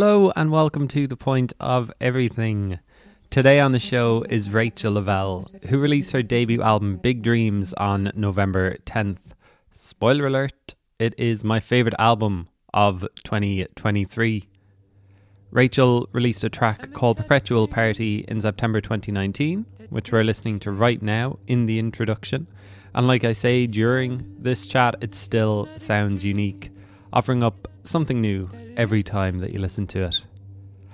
Hello and welcome to The Point of Everything. Today on the show is Rachael Lavelle, who released her debut album Big Dreams on November 10th. Spoiler alert, it is my favourite album of 2023. Rachael released a track called Perpetual Party in September 2019, which we're listening to right now in the introduction. And like I say during this chat, it still sounds unique, offering up something new every time that you listen to it.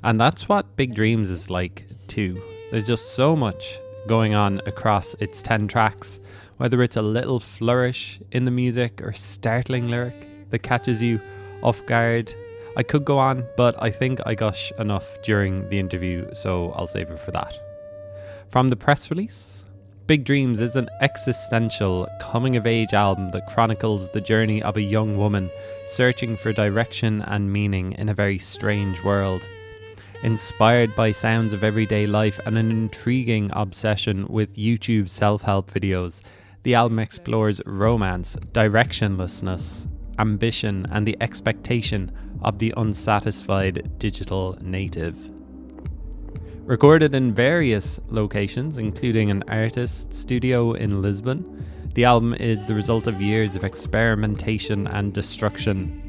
And that's what Big Dreams is like too. There's just so much going on across its 10 tracks, whether it's a little flourish in the music or startling lyric that catches you off guard. I could go on, but I think I gush enough during the interview, so I'll save it for that. From the press release, Big Dreams is an existential coming of age album that chronicles the journey of a young woman searching for direction and meaning in a very strange world. Inspired by sounds of everyday life and an intriguing obsession with YouTube self help videos, the album explores romance, directionlessness, ambition, and the expectation of the unsatisfied digital native. Recorded in various locations, including an artist studio in Lisbon, the album is the result of years of experimentation and destruction.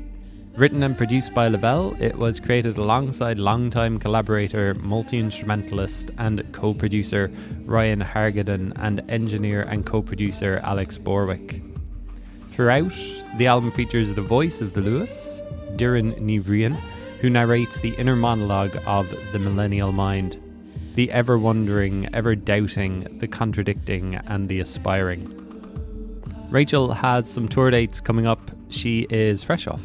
Written and produced by Lavelle, it was created alongside longtime collaborator, multi instrumentalist, and co producer Ryan Hargadon and engineer and co producer Alex Borwick. Throughout, the album features the voice of the Luas, Diran Nivrian, who narrates the inner monologue of the millennial mind the ever wondering, ever doubting, the contradicting, and the aspiring. Rachael has some tour dates coming up. She is fresh off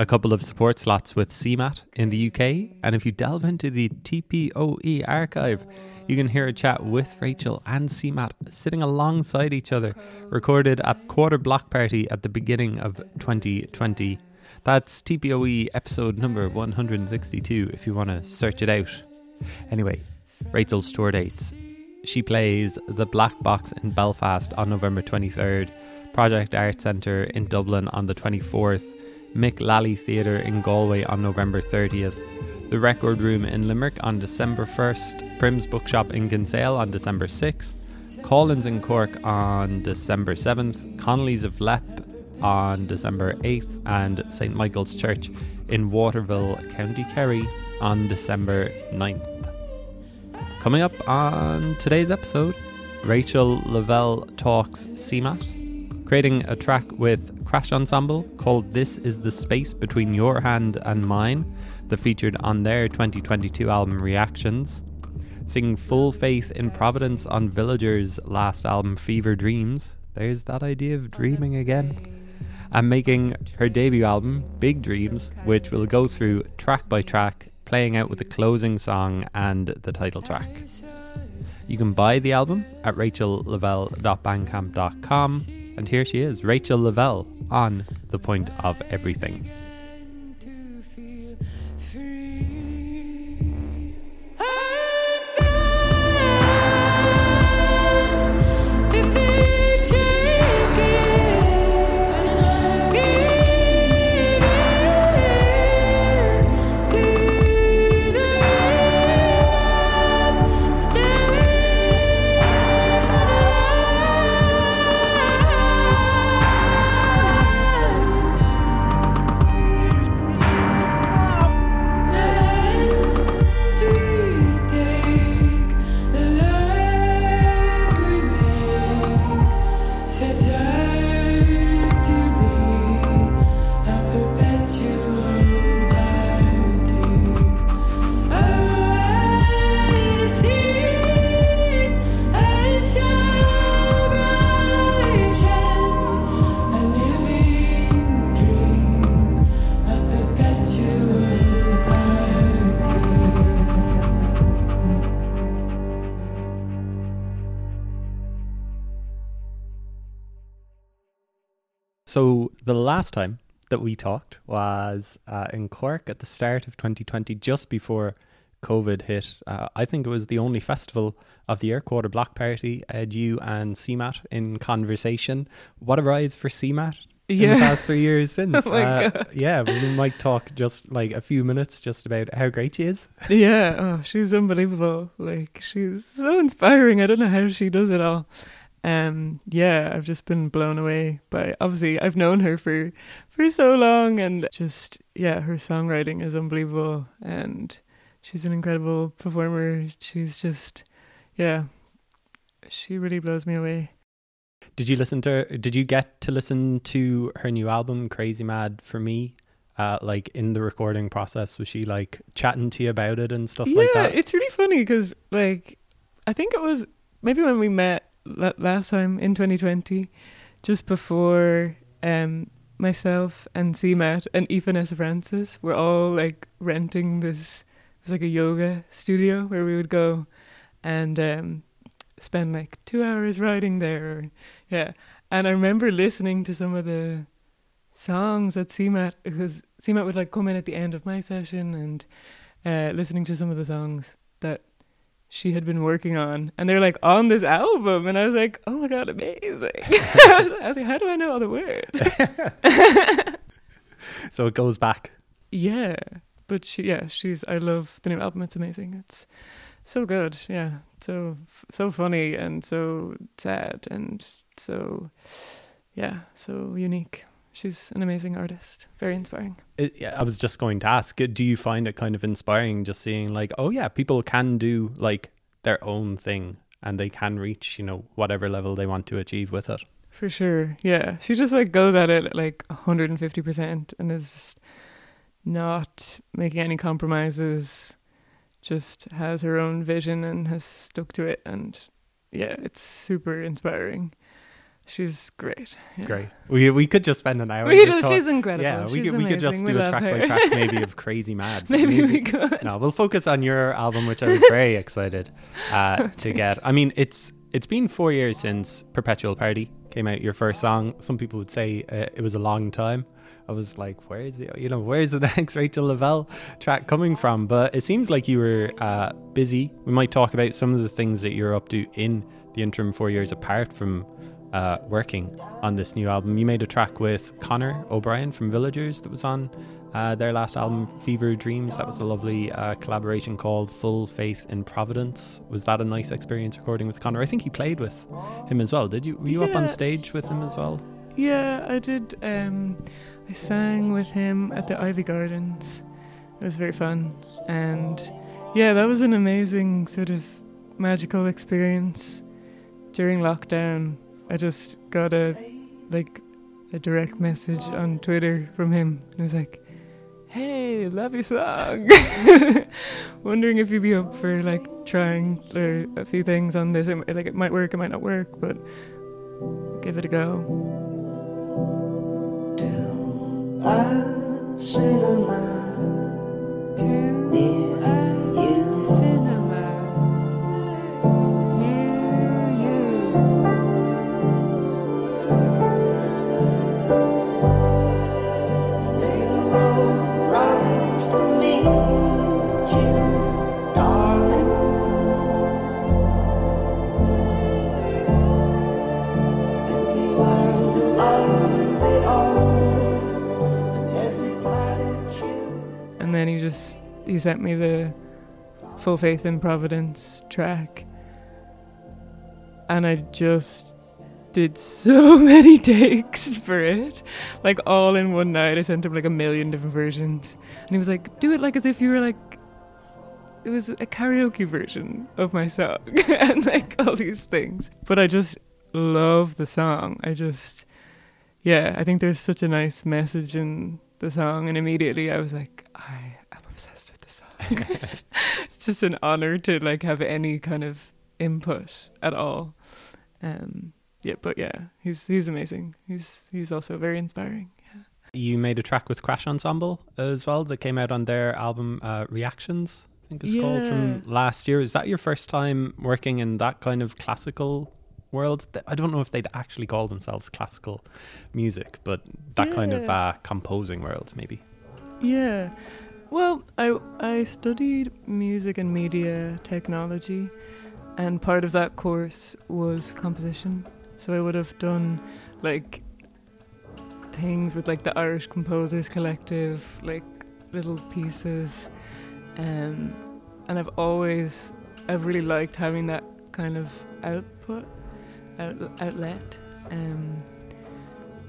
a couple of support slots with CMAT in the UK, and if you delve into the TPOE archive, you can hear a chat with Rachael and CMAT sitting alongside each other, recorded at Quarter Block Party at the beginning of 2020. That's TPOE episode number 162 if you want to search it out. Anyway, Rachael's tour dates. She plays the Black Box in Belfast on November 23rd, Project Art Centre in Dublin on the 24th, Mick Lally Theatre in Galway on November 30th, the Record Room in Limerick on December 1st, Prim's Bookshop in Kinsale on December 6th, Collins in Cork on December 7th, Connolly's of Leap on December 8th, and St Michael's Church in Waterville, County Kerry on December 9th. Coming up on today's episode, Rachael Lavelle talks CMAT, creating a track with Crash Ensemble called This Is the Space Between Your Hand and Mine, that featured on their 2022 album Reactions, singing Full Faith in Providence on Villagers' last album Fever Dreams. There's that idea of dreaming again. And making her debut album, Big Dreams, which we'll go through track by track playing out with the closing song and the title track. You can buy the album at rachaellavelle.bandcamp.com, and here she is, Rachael Lavelle, on The Point of Everything. The last time that we talked was uh, in Cork at the start of 2020, just before COVID hit. Uh, I think it was the only festival of the year, Quarter Block Party, uh, you and CMAT in conversation. What a rise for CMAT in the past three years since. Oh uh, yeah, we might talk just like a few minutes just about how great she is. yeah, oh, she's unbelievable. Like she's so inspiring. I don't know how she does it all. Um, yeah, I've just been blown away by. Obviously, I've known her for for so long, and just yeah, her songwriting is unbelievable, and she's an incredible performer. She's just yeah, she really blows me away. Did you listen to? Did you get to listen to her new album, Crazy Mad, for me? Uh, like in the recording process, was she like chatting to you about it and stuff yeah, like that? it's really funny because like I think it was maybe when we met last time in 2020, just before um myself and CMAT and Vanessa Francis were all like renting this it was like a yoga studio where we would go and um spend like two hours riding there. Yeah. And I remember listening to some of the songs that CMAT because CMAT would like come in at the end of my session and uh, listening to some of the songs she had been working on, and they're like on this album, and I was like, "Oh my god, amazing!" I was like, "How do I know all the words?" so it goes back. yeah, but she, yeah, she's. I love the new album. It's amazing. It's so good. Yeah, so so funny and so sad and so yeah, so unique. She's an amazing artist. Very inspiring. It, yeah, I was just going to ask, uh, do you find it kind of inspiring just seeing like, oh yeah, people can do like their own thing and they can reach, you know, whatever level they want to achieve with it? For sure. Yeah. She just like goes at it like 150% and is just not making any compromises. Just has her own vision and has stuck to it. And yeah, it's super inspiring. She's great. Yeah. Great. We we could just spend an hour. We just she's incredible. yeah, we could we could just amazing. do a track by track maybe of Crazy Mad. but Maybe we could. no, we'll focus on your album, which I was very excited uh, to get. I mean, it's it's been four years since Perpetual Party came out. Your first song. Some people would say uh, it was a long time. I was like, where's the you know where's the next Rachael Lavelle track coming from? But it seems like you were uh, busy. We might talk about some of the things that you're up to in the interim four years apart from. Uh, working on this new album, you made a track with Conor O'Brien from Villagers that was on uh, their last album, Fever Dreams. That was a lovely uh, collaboration called Full Faith in Providence. Was that a nice experience recording with Conor? I think you played with him as well. Did you? Were you up on stage with him as well? Yeah, I did. Um, I sang with him at the Iveagh Gardens. It was very fun, and yeah, that was an amazing sort of magical experience during lockdown. I just got a like a direct message on Twitter from him, and he was like, "Hey, love your song. Wondering if you'd be up for like trying or a few things on this. It, like it might work, it might not work, but give it a go." And then he just he sent me the Full Faith in Providence track. And I just did so many takes for it. Like all in one night. I sent him like a million different versions. And he was like, do it like as if you were like it was a karaoke version of my song and like all these things. But I just love the song. I just yeah, I think there's such a nice message in the song and immediately I was like, I am obsessed with this song. it's just an honor to like have any kind of input at all. Um yeah, but yeah, he's he's amazing. He's he's also very inspiring. You made a track with Crash Ensemble as well that came out on their album uh, Reactions. I think it's called from last year. Is that your first time working in that kind of classical world? I don't know if they'd actually call themselves classical music, but that kind of uh, composing world, maybe. Yeah. Well, I I studied music and media technology and part of that course was composition. So I would have done like things with like the Irish Composers Collective, like little pieces. Um, and I've always, I've really liked having that kind of output, out, outlet. Um,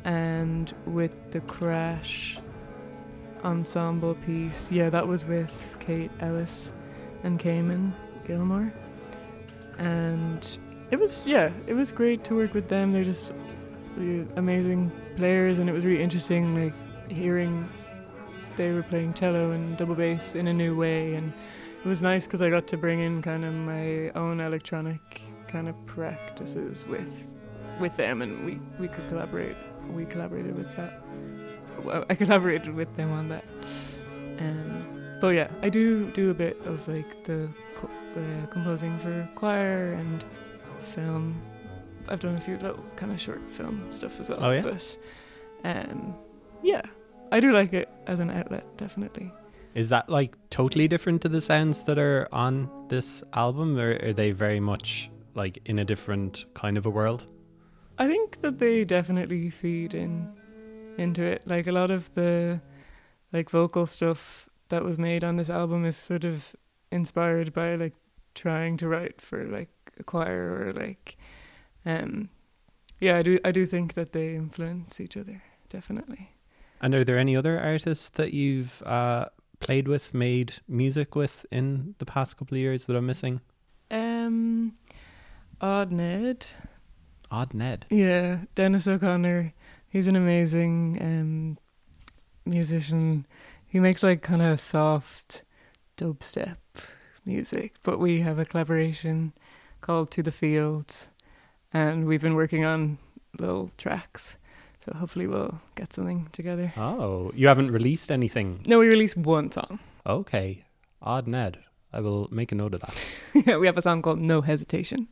and with the Crash ensemble piece, yeah, that was with Kate Ellis and Caimin Gilmore. And it was, yeah, it was great to work with them. They're just really amazing players, and it was really interesting, like hearing they were playing cello and double bass in a new way, and it was nice because I got to bring in kind of my own electronic kind of practices with with them, and we we could collaborate. We collaborated with that. Well, I collaborated with them on that. Um, but yeah, I do do a bit of like the co- uh, composing for choir and film. I've done a few little kind of short film stuff as well. Oh, yeah? But um, yeah, I do like it as an outlet, definitely. Is that like totally different to the sounds that are on this album, or are they very much like in a different kind of a world? I think that they definitely feed in into it. Like a lot of the like vocal stuff that was made on this album is sort of inspired by like trying to write for like a choir or like um yeah, I do I do think that they influence each other, definitely. And are there any other artists that you've uh, played with, made music with in the past couple of years that I'm missing? Um Odd Ned. Odd Ned. Yeah, Dennis O'Connor. He's an amazing um, musician. He makes like kind of soft dubstep music, but we have a collaboration called To the Fields, and we've been working on little tracks. So hopefully we'll get something together. Oh, you haven't released anything. No, we released one song. Okay. Odd Ned. I will make a note of that. yeah, we have a song called No Hesitation.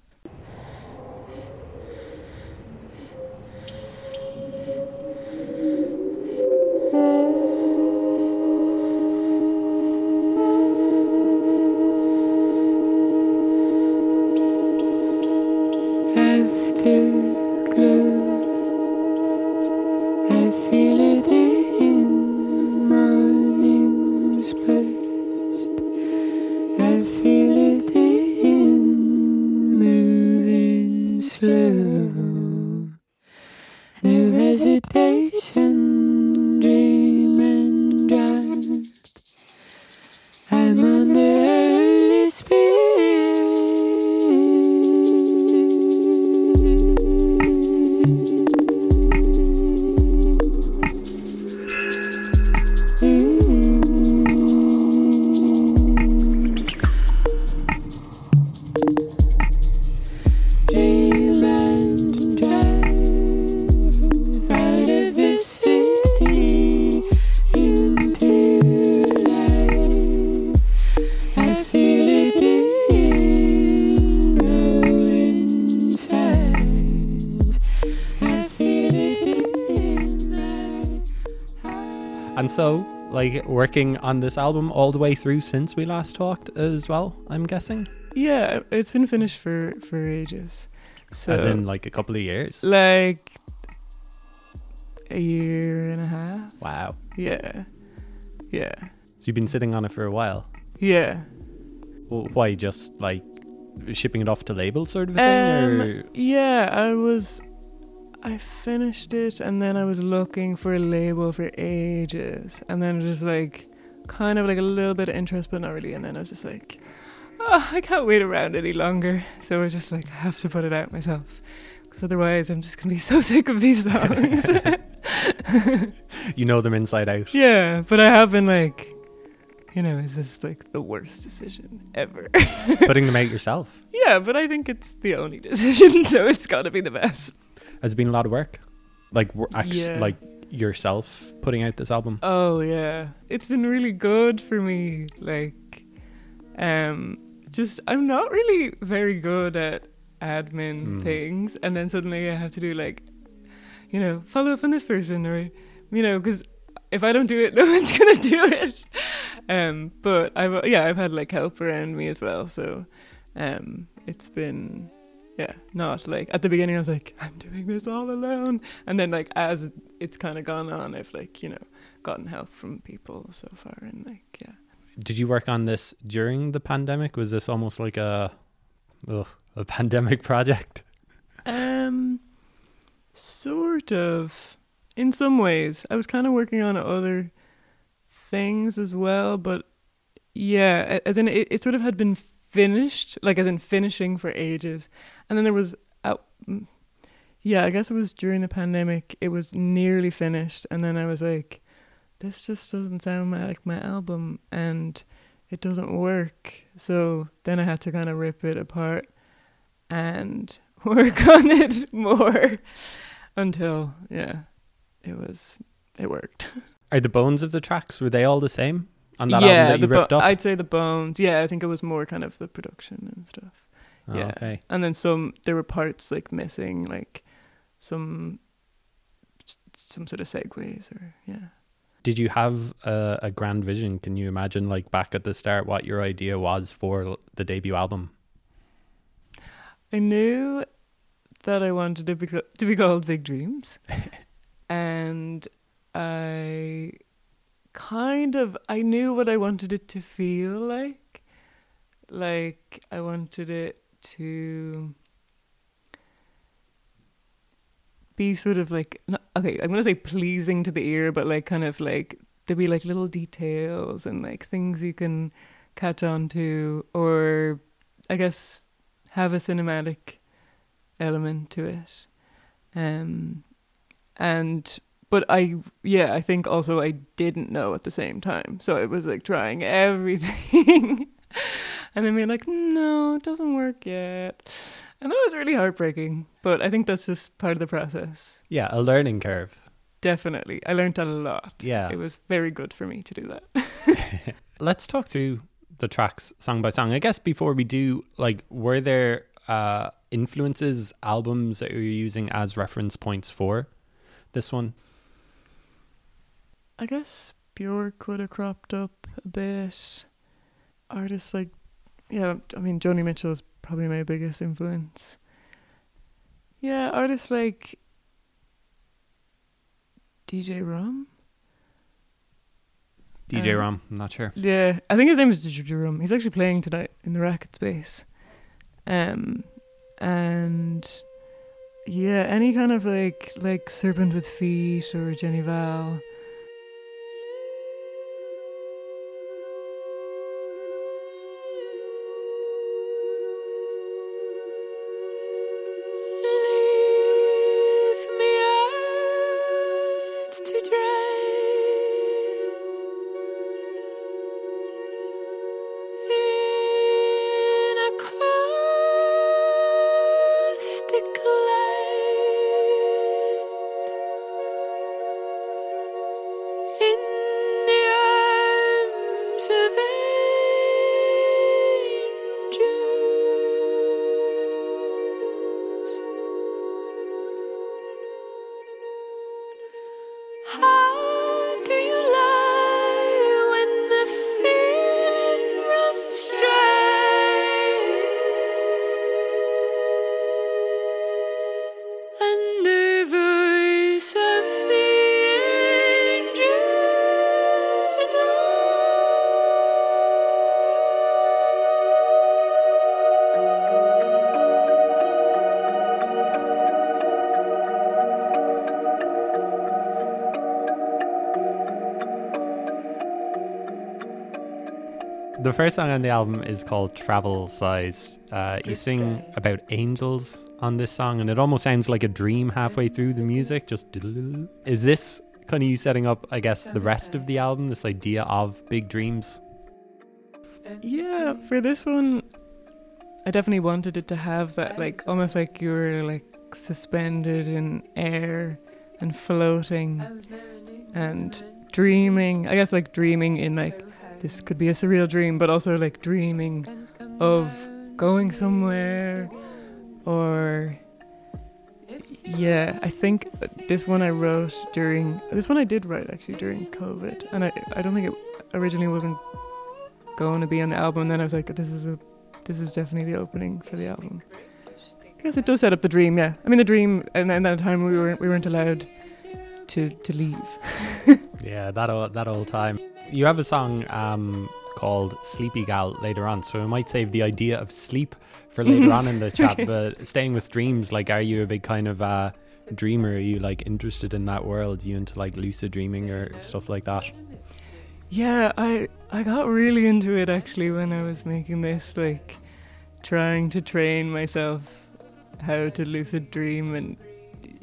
Heart. And so, like, working on this album all the way through since we last talked as well, I'm guessing? Yeah, it's been finished for for ages. So As in, like, a couple of years. like a year and a half. Wow. Yeah. Yeah. So you've been sitting on it for a while. Yeah. W- Why, just like shipping it off to labels sort of thing? Um, or? yeah, I was I finished it and then I was looking for a label for ages and then just like kind of like a little bit of interest but not really and then I was just like oh, I can't wait around any longer. So I was just like I have to put it out myself because otherwise I'm just going to be so sick of these songs. You know them inside out. yeah, but I have been like you know, is this like the worst decision ever? Putting them out yourself. yeah, but I think it's the only decision, so it's got to be the best. Has it been a lot of work? Like, actually, Yeah. like yourself putting out this album? Oh yeah, it's been really good for me. Like, um, just I'm not really very good at admin Mm. things, and then suddenly I have to do like, you know, follow up on this person, or you know, because if I don't do it, no one's gonna do it. Um, but I've yeah, I've had like help around me as well, so um, it's been Yeah, not like at the beginning I was like, I'm doing this all alone. And then like as it's kind of gone on, I've like, you know, gotten help from people so far and like, yeah. Did you work on this during the pandemic? Was this almost like a ugh, a pandemic project? Um, sort of. In some ways, I was kind of working on other things as well, but yeah, as in it, it sort of had been finished, like as in finishing for ages, and then there was, uh, mm, yeah, I guess it was during the pandemic. It was nearly finished, and then I was like, this just doesn't sound like my album, and it doesn't work. So then I had to kind of rip it apart and work on it more until yeah it was it worked Are the bones of the tracks were they all the same on that yeah album that you ripped bo- up? i'd say the bones yeah i think it was more kind of the production and stuff Oh, yeah. Okay. and then some there were parts like missing like some some sort of segues or yeah Did you have a, a grand vision? Can you imagine, like back at the start, what your idea was for the debut album? I knew that I wanted to be to be called Big Dreams, and I kind of I knew what I wanted it to feel like. Like I wanted it to be sort of like not, okay. I'm gonna say pleasing to the ear, but like kind of like there be like little details and like things you can catch on to, or I guess have a cinematic element to it. Um and but I yeah, I think also I didn't know at the same time. So it was like trying everything and then being like, no, it doesn't work yet. And that was really heartbreaking. But I think that's just part of the process. Yeah, a learning curve. Definitely. I learned a lot. Yeah. It was very good for me to do that. Let's talk through the tracks song by song. I guess before we do, like, were there uh, influences, albums that you're using as reference points for this one? I guess Bjork would have cropped up a bit. Artists like, yeah, I mean, Joni Mitchell is probably my biggest influence. Yeah, artists like DJ Rum. DJ Um, Rom, I'm not sure. Yeah, I think his name is DJ Rum. He's actually playing tonight in the Racket Space. Um, and yeah, any kind of like like Serpent with Feet or Jenny Hval. The first song on the album is called Travel Size. Uh, you sing about angels on this song, and it almost sounds like a dream halfway through the music. Just is this kind of you setting up, I guess, the rest of the album? This idea of big dreams. Yeah, for this one, I definitely wanted it to have that, like, almost like you were like suspended in air and floating and dreaming. I guess like dreaming in like this could be a surreal dream, but also like dreaming of going somewhere or yeah, I think this one I wrote during this one I did write actually during COVID, and I I don't think it originally wasn't going to be on the album. And then I was like, this is a this is definitely the opening for the album. I guess it does set up the dream. Yeah, I mean the dream, and then that time we weren't we weren't allowed to to leave. Yeah, that old, that old time. You have a song um, called Sleepy Gal later on, so we might save the idea of sleep for later on in the chat. Okay. But staying with dreams, like, are you a big kind of uh, dreamer? Are you like interested in that world? you into like lucid dreaming or stuff like that? Yeah, I I got really into it actually when I was making this, like trying to train myself how to lucid dream, and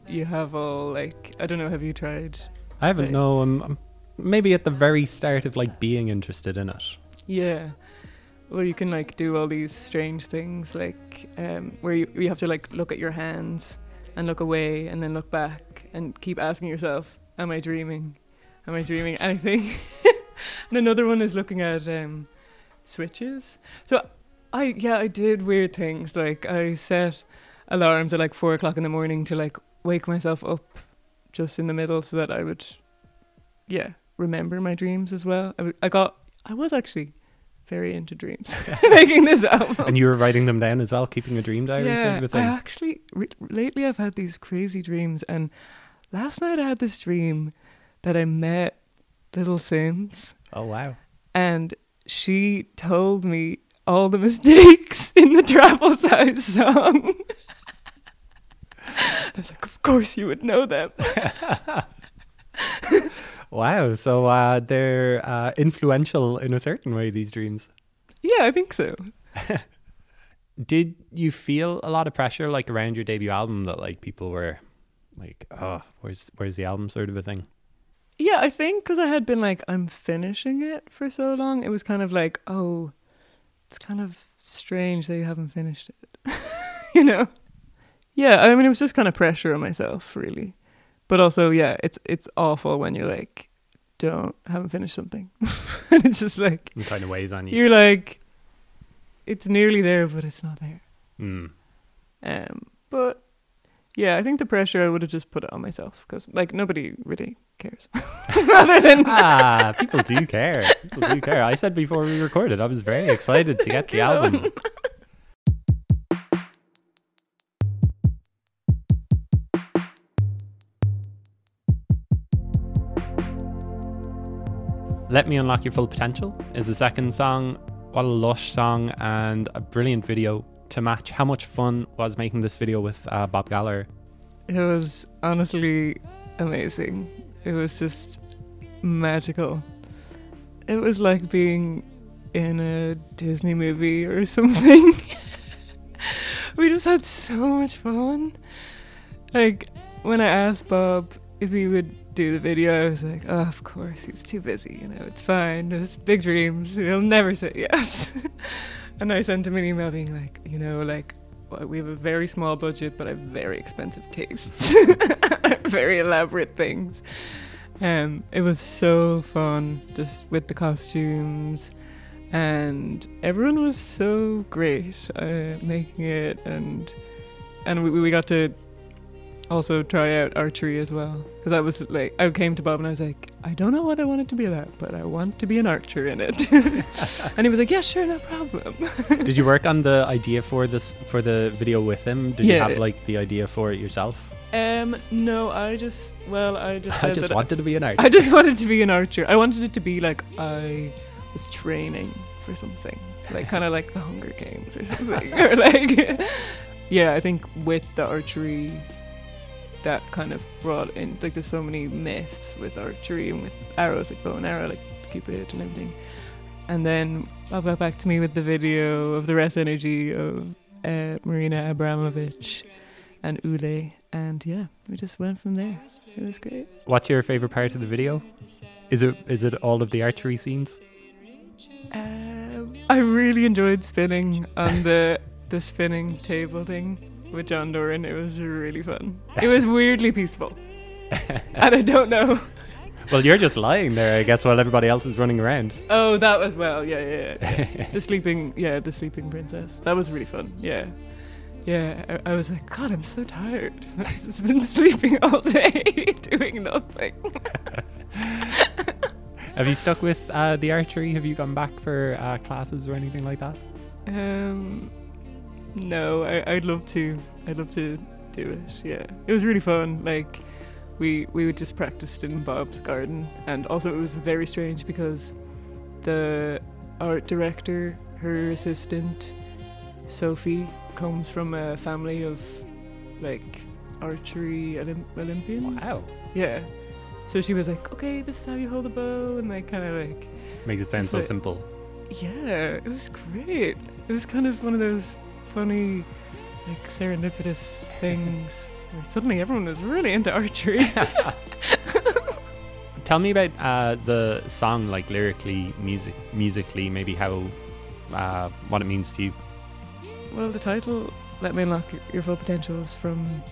you have all like I don't know, have you tried? I haven't. Right. No, I'm, I'm maybe at the very start of like being interested in it. Yeah. Well, you can like do all these strange things, like um, where you you have to like look at your hands and look away and then look back and keep asking yourself, "Am I dreaming? Am I dreaming anything?" and another one is looking at um, switches. So, I yeah, I did weird things. Like I set alarms at like four o'clock in the morning to like wake myself up just in the middle so that I would, yeah, remember my dreams as well. I, I got I was actually very into dreams making this album. And you were writing them down as well, keeping a dream diary sort of I actually re- lately I've had these crazy dreams, and last night I had this dream that I met Little Simz, Oh wow. and she told me all the mistakes in the Travel Size song. I was like, of course you would know them. Wow. So uh, they're uh, influential in a certain way. These dreams. Yeah, I think so. Did you feel a lot of pressure like around your debut album that like people were like, oh, where's where's the album sort of a thing? Yeah, I think because I had been like, I'm finishing it for so long, it was kind of like, oh, it's kind of strange that you haven't finished it. you know? Yeah, I mean, it was just kind of pressure on myself, really. But also, yeah, it's it's awful when you're like, don't haven't finished something, and it's just like It kind of weighs on you. you're like, it's nearly there, but it's not there. Mm. Um, but yeah, I think the pressure I would have just put it on myself because like nobody really cares. Rather than ah, people do care. People do care. I said before we recorded, I was very excited to get the album. Let Me Unlock Your Full Potential is the second song. What a lush song and a brilliant video to match. How much fun was making this video with uh, Bob Galler? It was honestly amazing. It was just magical. It was like being in a Disney movie or something. we just had so much fun. Like, when I asked Bob if he would do the video, I was like, oh, of course, he's too busy, you know, it's fine. It's big dreams. He'll never say yes. and I sent him an email being like, you know, like, well, we have a very small budget, but I have very expensive tastes, very elaborate things. Um, it was so fun, just with the costumes, and everyone was so great uh, making it, and and we we got to also try out archery as well because I was like I came to Bob and I was like I don't know what I want it to be about, but I want to be an archer in it, and he was like, yeah, sure, no problem. Did you work on the idea for this for the video with him? Did you have like the idea for it yourself? Um, no, I just well, I just I just wanted to be an archer I just wanted to be an archer. I wanted it to be like I was training for something, like kind of like the Hunger Games or something, or like yeah. I think with the archery, that kind of brought in like there's so many myths with archery and with arrows, like bow and arrow, like it and everything. And then Bob got back to me with the video of the rest energy of uh, Marina Abramovich and Ulay, and yeah, we just went from there. It was great. What's your favorite part of the video? Is it is it all of the archery scenes? Um, I really enjoyed spinning on the the spinning table thing with John Doran. It was really fun. It was weirdly peaceful, and I don't know. Well, you're just lying there, I guess, while everybody else is running around. Oh, that was well. Yeah, yeah. yeah. the sleeping, yeah, the sleeping princess. That was really fun. Yeah, yeah. I, I was like, God, I'm so tired. I've just been sleeping all day, doing nothing. Have you stuck with uh, the archery? Have you gone back for uh, classes or anything like that? Um, No, I, I'd love to. I'd love to do it. Yeah, it was really fun. Like we we would just practiced in Bob's garden, and also it was very strange because the art director, her assistant, Sophie, comes from a family of like archery Olymp- Olympians. Wow. Yeah. So she was like, "Okay, this is how you hold a bow," and like kind of like Makes it sound so like- simple. yeah, it was great. It was kind of one of those funny, like serendipitous things. suddenly everyone was really into archery. Tell me about uh, the song, like lyrically, music, musically, maybe how, uh, what it means to you. well, the title "Let Me Unlock Your- Your Full Potential" is from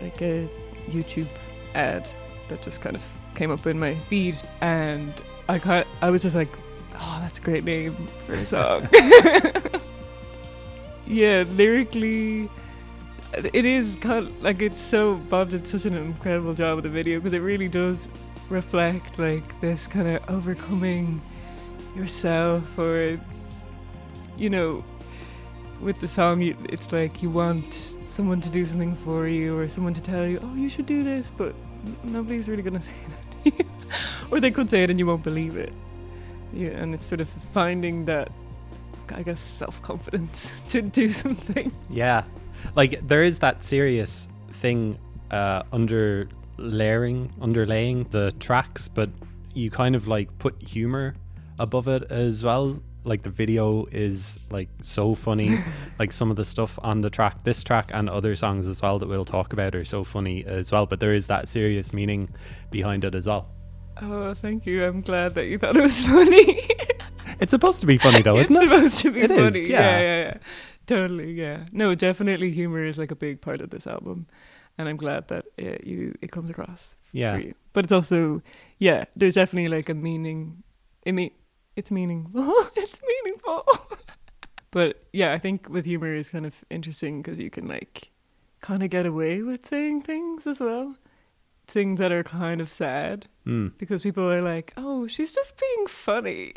like a YouTube ad that just kind of came up in my feed, and I kind I was just like, "Oh, that's a great name for a song." yeah, lyrically, it is kind of, like it's so Bob did such an incredible job with the video because it really does reflect like this kind of overcoming yourself or you know with the song you, it's like you want someone to do something for you or someone to tell you oh you should do this but nobody's really going to say that to you. Or they could say it and you won't believe it. Yeah and it's sort of finding that i guess self-confidence to do something Yeah, like there is that serious thing uh, under layering, underlaying the tracks, but you kind of like put humor above it as well. Like the video is like so funny. like some of the stuff on the track, this track and other songs as well that we'll talk about are so funny as well. But there is that serious meaning behind it as well. oh thank you i'm glad that you thought it was funny It's supposed to be funny though, it's isn't it? It's supposed to be It is, funny yeah. yeah yeah yeah totally yeah no definitely humor is like a big part of this album and i'm glad that uh, you it comes across Yeah. for you. But it's also, yeah, there's definitely like a meaning. It mean, it's meaningful. it's meaningful. but yeah, I think with humor is kind of interesting because you can like kind of get away with saying things as well. Things that are kind of sad Mm. because people are like, "Oh, she's just being funny,"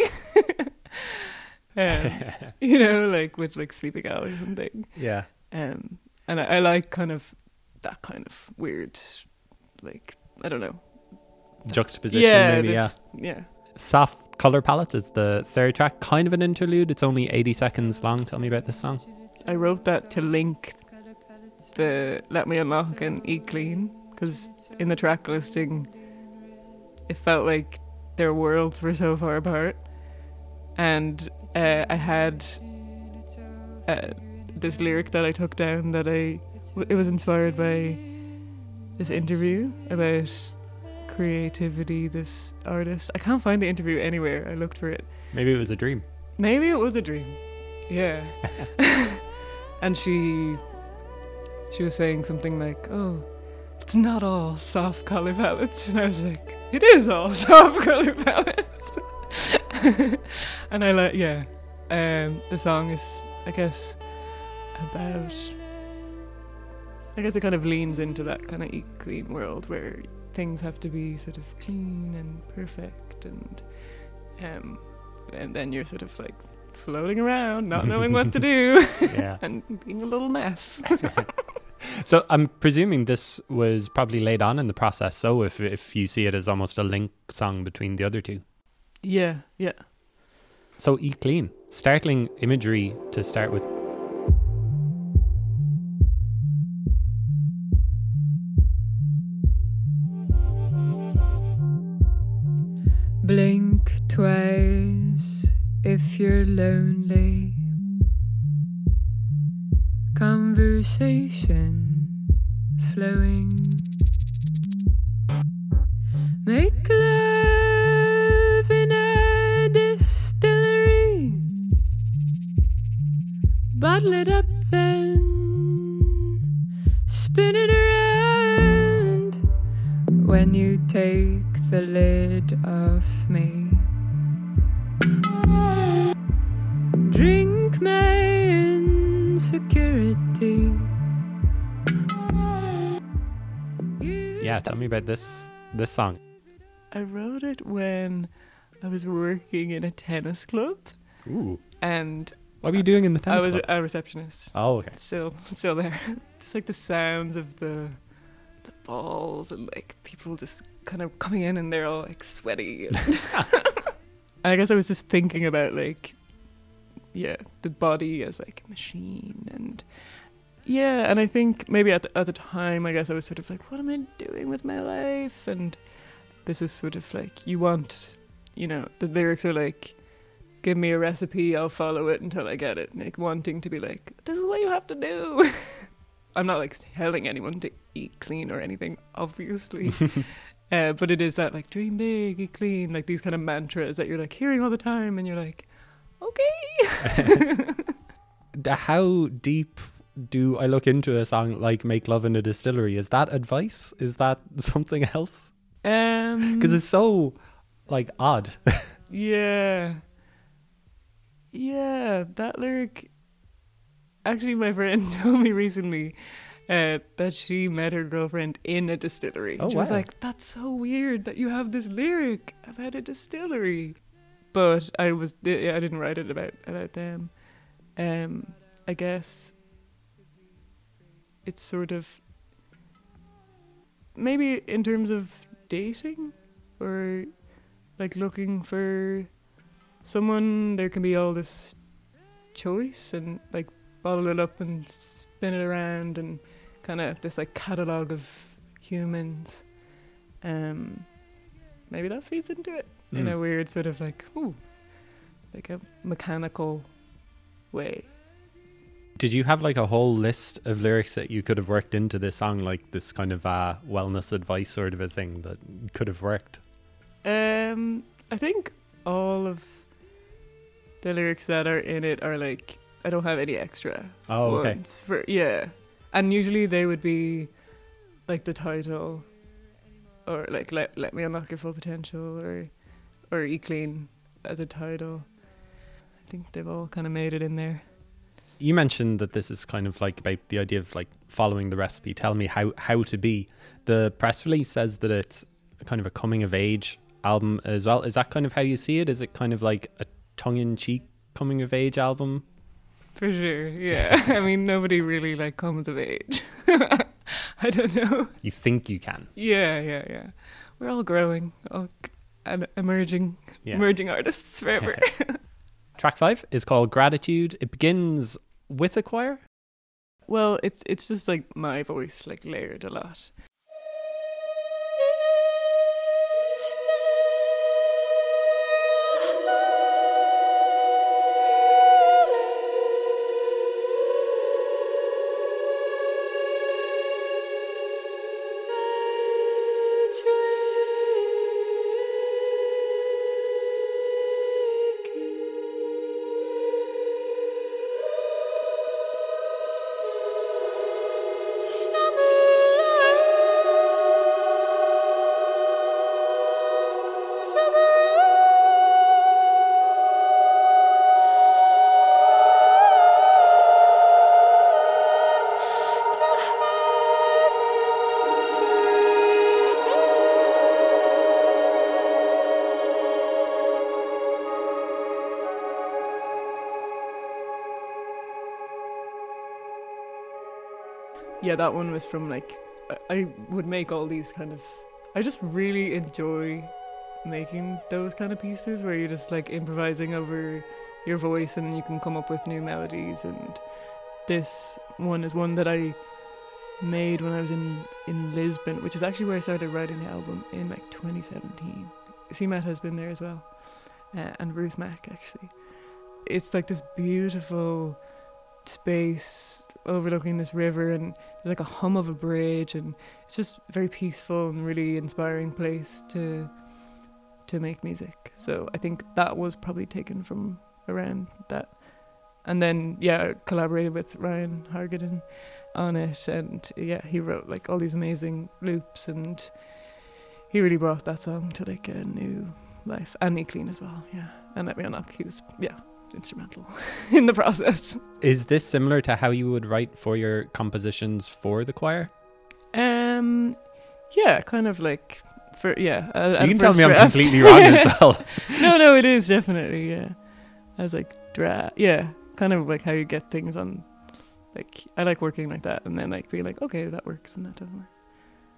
um, you know, like with like sleeping out or something. yeah. Um, and I, I like kind of that kind of weird, like I don't know, Juxtaposition, yeah, maybe, yeah. yeah. Soft Color Palette is the third track, kind of an interlude. It's only 80 seconds long. Tell me about this song. I wrote that to link the Let Me Unlock and Eat Clean because in the track listing, it felt like their worlds were so far apart, and uh, I had uh, this lyric that I took down that I it was inspired by this interview about creativity. This artist, I can't find the interview anywhere. I looked for it. Maybe it was a dream. Maybe it was a dream. Yeah. and she she was saying something like, "Oh, it's not all soft color palettes," and I was like, "It is all soft color palettes." and I like, yeah. Um, the song is, I guess, about. I guess it kind of leans into that kind of eat clean world where things have to be sort of clean and perfect, and um, and then you're sort of like floating around, not knowing what to do, Yeah. and being a little mess. so I'm presuming this was probably laid on in the process. So if if you see it as almost a link song between the other two. Yeah, yeah. So eat clean. Startling imagery to start with. Blink twice if you're lonely. Conversation flowing. Yeah, tell me about this this song. I wrote it when I was working in a tennis club, Ooh. and What were you doing in the tennis club? I was club? a receptionist. Oh, okay. Still, still there. just like the sounds of the the balls and like people just kind of coming in and they're all like sweaty. I guess I was just thinking about like, yeah, the body as like a machine and. Yeah, and I think maybe at the, at the time, I guess I was sort of like, what am I doing with my life? And this is sort of like, you want, you know, the lyrics are like, give me a recipe, I'll follow it until I get it. Like wanting to be like, this is what you have to do. I'm not like telling anyone to eat clean or anything, obviously. uh, but it is that like dream big, eat clean, like these kind of mantras that you're like hearing all the time, and you're like, okay. How deep do I look into a song like "Make Love in a Distillery"? Is that advice? Is that something else? um, Because it's so like odd. Yeah. Yeah, that lyric. Actually, my friend told me recently uh, that she met her girlfriend in a distillery. Oh, she was like, "That's so weird that you have this lyric about a distillery." But I was, I didn't write it about about them. Um, I guess it's sort of maybe in terms of dating or like looking for someone there can be all this choice and like bottle it up and spin it around and kind of this like catalog of humans um maybe that feeds into it in Mm. a weird sort of like ooh like a mechanical way Did you have like a whole list of lyrics that you could have worked into this song, like this kind of uh, wellness advice sort of a thing that could have worked? Um, I think all of the lyrics that are in it are like I don't have any extra Oh, okay. for yeah, and usually they would be like the title, or like let let me unlock your full potential, or or e clean as a title. I think they've all kind of made it in there. You mentioned that this is kind of like about the idea of like following the recipe. Tell me how how to be. The press release says that it's kind of a coming of age album as well. Is that kind of how you see it? Is it kind of like a tongue in cheek coming of age album? For sure, yeah. I mean, nobody really like comes of age. I don't know. You think you can. Yeah, yeah, yeah. We're all growing, all c- and emerging, Yeah. emerging artists forever. Track five is called Gratitude. It begins with a choir. well, it's it's just like my voice, like layered a lot. Yeah, that one was from like I, would make all these kind of. I just really enjoy making those kind of pieces where you're just like improvising over your voice and you can come up with new melodies. And this one is one that I made when I was in in Lisbon, which is actually where I started writing the album in like 2017. CMAT has been there as well, uh, and Ruth Mack actually. It's like this beautiful space overlooking this river and there's like a hum of a bridge and it's just very peaceful and really inspiring place to to make music. So I think that was probably taken from around that. And then yeah, I collaborated with Ryan Hargadon on it and yeah, he wrote like all these amazing loops and he really brought that song to like a new life. And me clean as well, yeah. And Let Me Unlock, he yeah, instrumental in the process. Is this similar to how you would write for your compositions for the choir? Um, yeah, kind of like for yeah. uh, you can tell me I'm completely wrong as well. no, no, it is definitely yeah. As like draft, yeah. kind of like how you get things on. Like I like working like that, and then like being like, okay, that works and that doesn't work.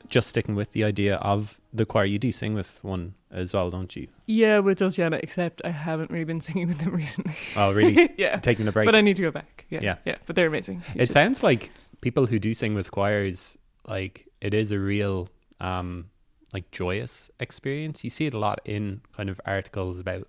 Just sticking with the idea of the choir, you do sing with one as well, don't you? Yeah, with Dulciana, except I haven't really been singing with them recently. Oh, really? yeah, Taking a break. but I need to go back. Yeah, Yeah. yeah, But they're amazing. You it should- sounds like people who do sing with choirs, like it is a real, um, like joyous experience. You see it a lot in kind of articles about.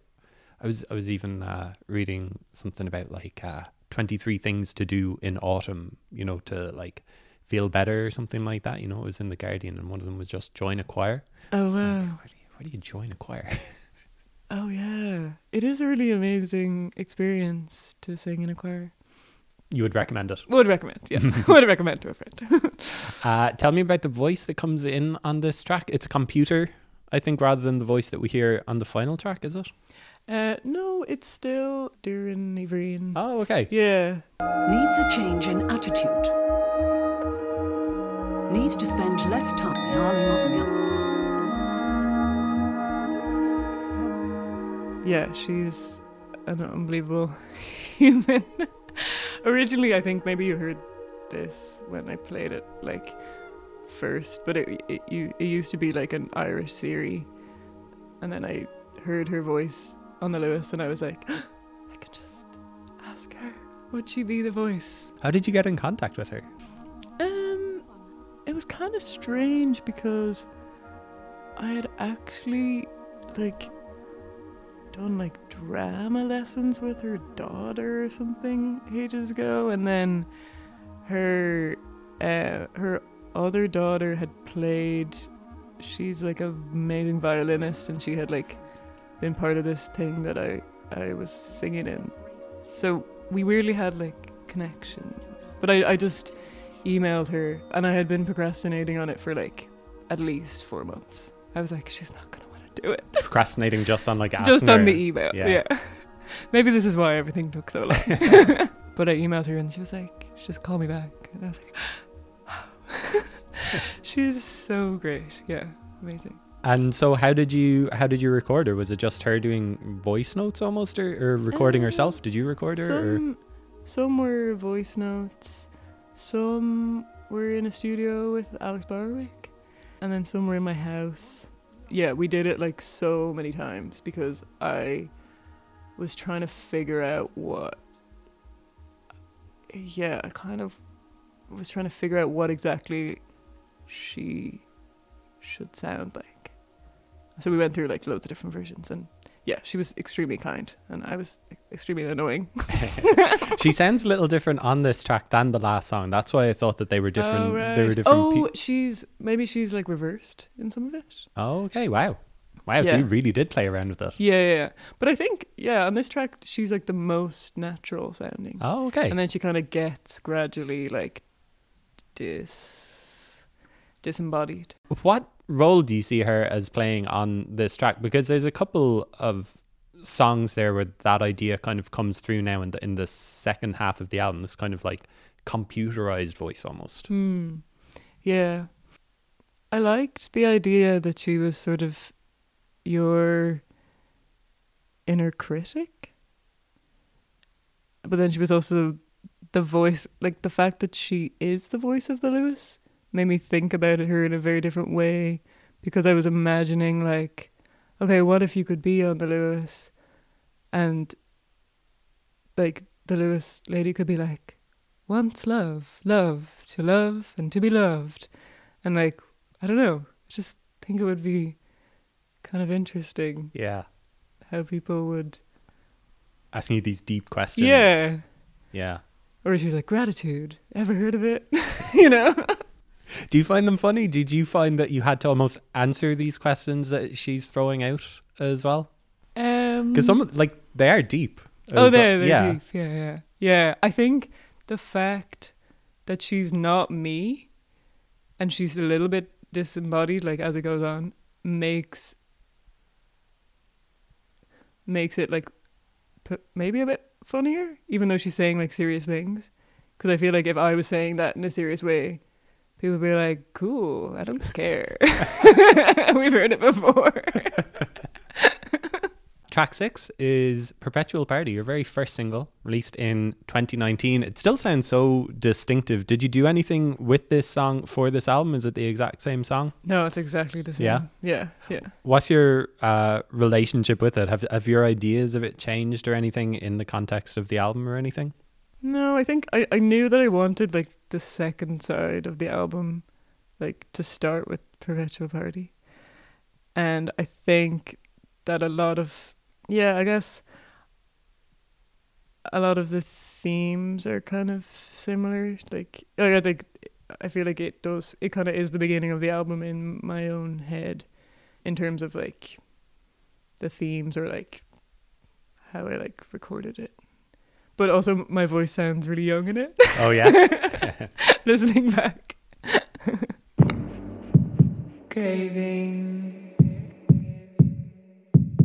I was I was even uh, reading something about like uh, twenty three things to do in autumn. You know, to like feel better or something like that. You know, it was in the Guardian, and one of them was just join a choir. Oh It's like, wow. where, do you, where do you join a choir? Oh yeah. It is a really amazing experience to sing in a choir. you would recommend it. Would recommend. Yeah, would recommend to a friend. Uh, tell me about the voice that comes in on this track. It's a computer, I think, rather than the voice that we hear on the final track, is it? Uh, no, it's still Doireann Ní Bhriain. Oh, okay. Yeah. Needs a change in attitude. Needs to spend less time. Yeah, she's an unbelievable human. Originally, I think maybe you heard this when I played it, like first, but it it, you, it used to be like an Irish Siri, and then I heard her voice on the Luas, and I was like, I could just ask her, would she be the voice? How did you get in contact with her? Was kind of strange because I had actually like done like drama lessons with her daughter or something ages ago, and then her uh, her other daughter had played. She's like an amazing violinist, and she had like been part of this thing that I I was singing in. So we weirdly had like connections, but I I just emailed her, and I had been procrastinating on it for like at least four months. I was like, she's not gonna want to do it. Procrastinating just on like asking Just on her. the email, Yeah. yeah. Maybe this is why everything took so long. but I emailed her, and she was like, just call me back. And I was like, she's so great. Yeah, amazing. And so, how did you how did you record her? Was it just her doing voice notes almost, or, or recording Uh, herself? Did you record her? Or? Some some were voice notes, some were in a studio with Alex Borwick, and then some were in my house. Yeah, we did it like so many times because I was trying to figure out what. Yeah, I kind of was trying to figure out what exactly she should sound like. So we went through like loads of different versions, and yeah, she was extremely kind, and I was extremely annoying. she sounds a little different on this track than the last song. That's why I thought that they were different. Oh, right. They were different. Oh, pe- she's maybe she's like reversed in some of it. oh, okay. Wow. Wow. So Yeah. you really did play around with it. Yeah, yeah, yeah. But I think yeah, on this track she's like the most natural sounding, Oh, okay. and then she kind of gets gradually like dis disembodied. What role do you see her as playing on this track? Because there's a couple of songs there where that idea kind of comes through now in the in the second half of the album. This kind of like computerized voice almost. Hmm. Yeah. I liked the idea that she was sort of your inner critic. But then she was also the voice, like the fact that she is the voice of the Luas made me think about her in a very different way because I was imagining, like, okay, what if you could be on the Luas and, like, the Luas lady could be like, wants love, love, to love and to be loved. And like, I don't know, I just think it would be kind of interesting Yeah. how people would. Asking you these deep questions. Yeah. Yeah. Or she's like, gratitude. Ever heard of it? you know? Do you find them funny? Did you find that you had to almost answer these questions that she's throwing out as well? Um, Because some like they are deep. Oh, they're, they're yeah. deep. Yeah, yeah. Yeah. I think the fact that she's not me and she's a little bit disembodied, like as it goes on, makes makes it like p- maybe a bit funnier, even though she's saying like serious things. Because I feel like if I was saying that in a serious way, people be like, "Cool, I don't care. We've heard it before." Track six is Perpetual Party, your very first single, released in 2019. It still sounds so distinctive. Did you do anything with this song for this album? Is it the exact same song? No, it's exactly the same. Yeah? Yeah, yeah. What's your uh, relationship with it? Have, have your ideas of it changed or anything in the context of the album or anything? No, I think I, I knew that I wanted like the second side of the album, like to start with Perpetual Party. And I think that a lot of yeah, I guess a lot of the themes are kind of similar. Like like, I think I feel like it does it kind of is the beginning of the album in my own head in terms of like the themes or like how I like recorded it. But also my voice sounds really young in it. Oh, yeah? Listening back. Craving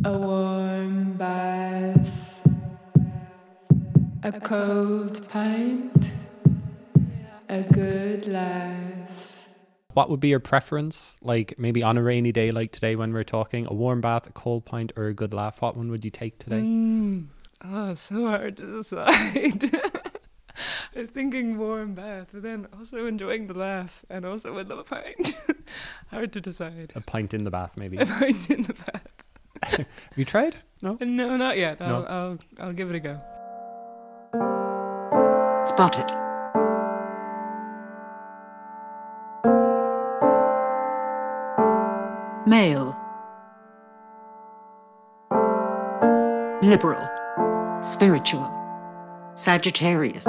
a warm bath, a cold pint, a good laugh. What would be your preference? Like maybe on a rainy day like today when we're talking, a warm bath, a cold pint, or a good laugh? What one would you take today? Mm. Oh, it's so hard to decide. I was thinking warm bath, but then also enjoying the laugh and also with a pint. hard to decide. A pint in the bath, maybe. A pint in the bath. Have you tried? No. Uh, no, not yet. I'll, No. I'll, I'll give it a go. Spotted. Male. Liberal. Spiritual. Sagittarius.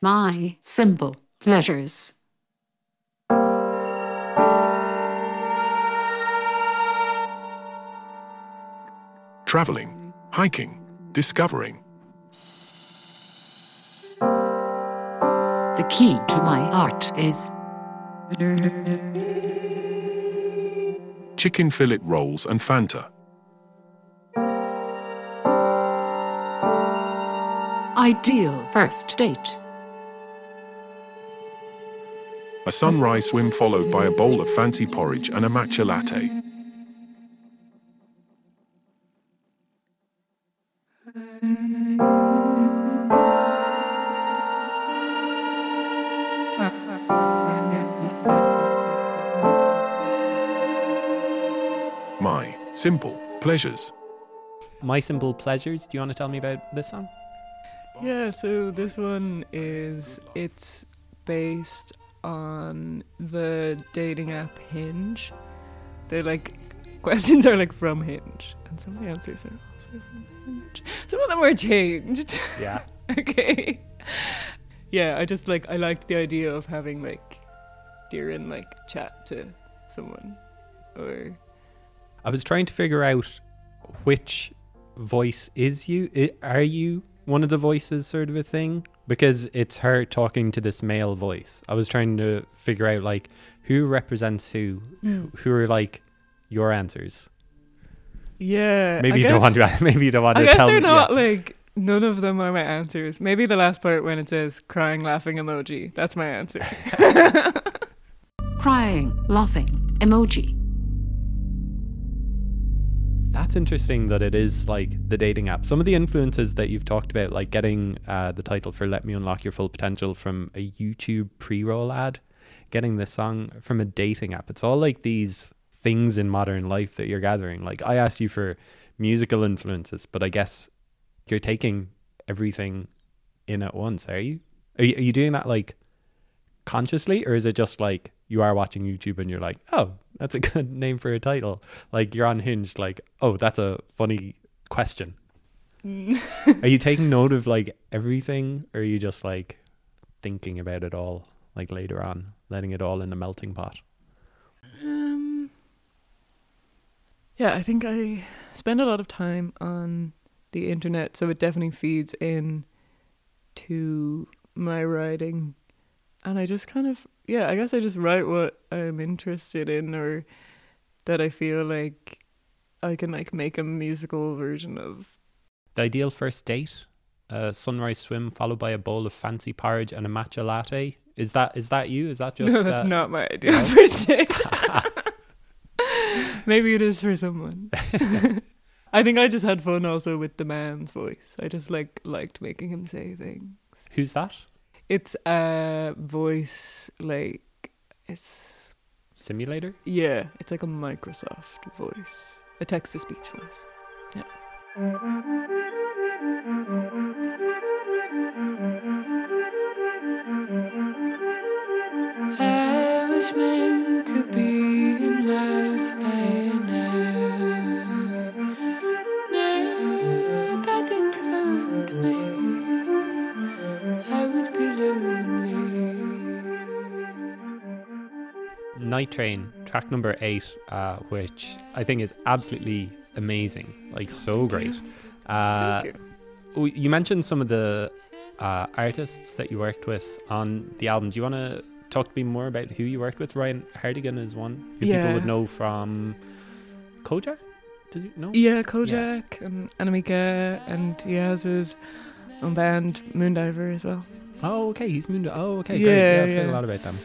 My simple pleasures. traveling, hiking, discovering, key to my heart is chicken fillet rolls and Fanta, ideal first date. a sunrise swim followed by a bowl of fancy porridge and a matcha latte. Simple pleasures. My Simple Pleasures. Do you want to tell me about this song? Yeah, so this one is it's based on the dating app Hinge. They're like questions are like from Hinge, and some of the answers are also from Hinge. Some of them were changed. Yeah. okay. Yeah, I just like I liked the idea of having like Doireann like chat to someone or I was trying to figure out which voice is you. Are you one of the voices, sort of a thing? Because it's her talking to this male voice. I was trying to figure out like who represents who. Hmm. Who are like your answers? yeah. Maybe I you don't want to. Maybe you don't want I to guess tell they're me. not yeah. like none of them are my answers. Maybe the last part when it says crying laughing emoji. That's my answer. Crying, laughing, emoji. That's interesting that it is like the dating app. Some of the influences that you've talked about, like getting uh, the title for Let Me Unlock Your Full Potential from a YouTube pre roll ad, getting this song from a dating app. It's all like these things in modern life that you're gathering. Like I asked you for musical influences, but I guess you're taking everything in at once, are you? Are you, are you doing that like consciously, or is it just like you are watching YouTube and you're like, oh, that's a good name for a title? Like you're on Hinge, like, oh, that's a funny question. are you taking note of like everything, or are you just like thinking about it all like later on, letting it all in the melting pot? Um, yeah, I think I spend a lot of time on the internet, so it definitely feeds in to my writing. And I just kind of, yeah, I guess I just write what I'm interested in or that I feel like I can like make a musical version of. The ideal first date. a sunrise swim followed by a bowl of fancy porridge and a matcha latte. Is that is that you? Is that just no, that's uh, not my idea no? for a. Maybe it is for someone. I think I just had fun also with the man's voice. I just like liked making him say things. Who's that? It's a voice like it's Simulator? yeah, it's like a Microsoft voice, a text to speech voice. I Night Train, track number eight, uh, which I think is absolutely amazing. Like so great. Uh, Thank you. mentioned some of the uh, artists that you worked with on the album. Do you want to talk to me more about who you worked with? Ryan Hargadon is one who people would know from Kojaque. Did you know? Yeah, Kojaque and Anna Mieke, and he has his own band Moondiver as well. Oh, okay. He's moved. Oh, okay. Yeah, great. Yeah, I've heard a lot about them.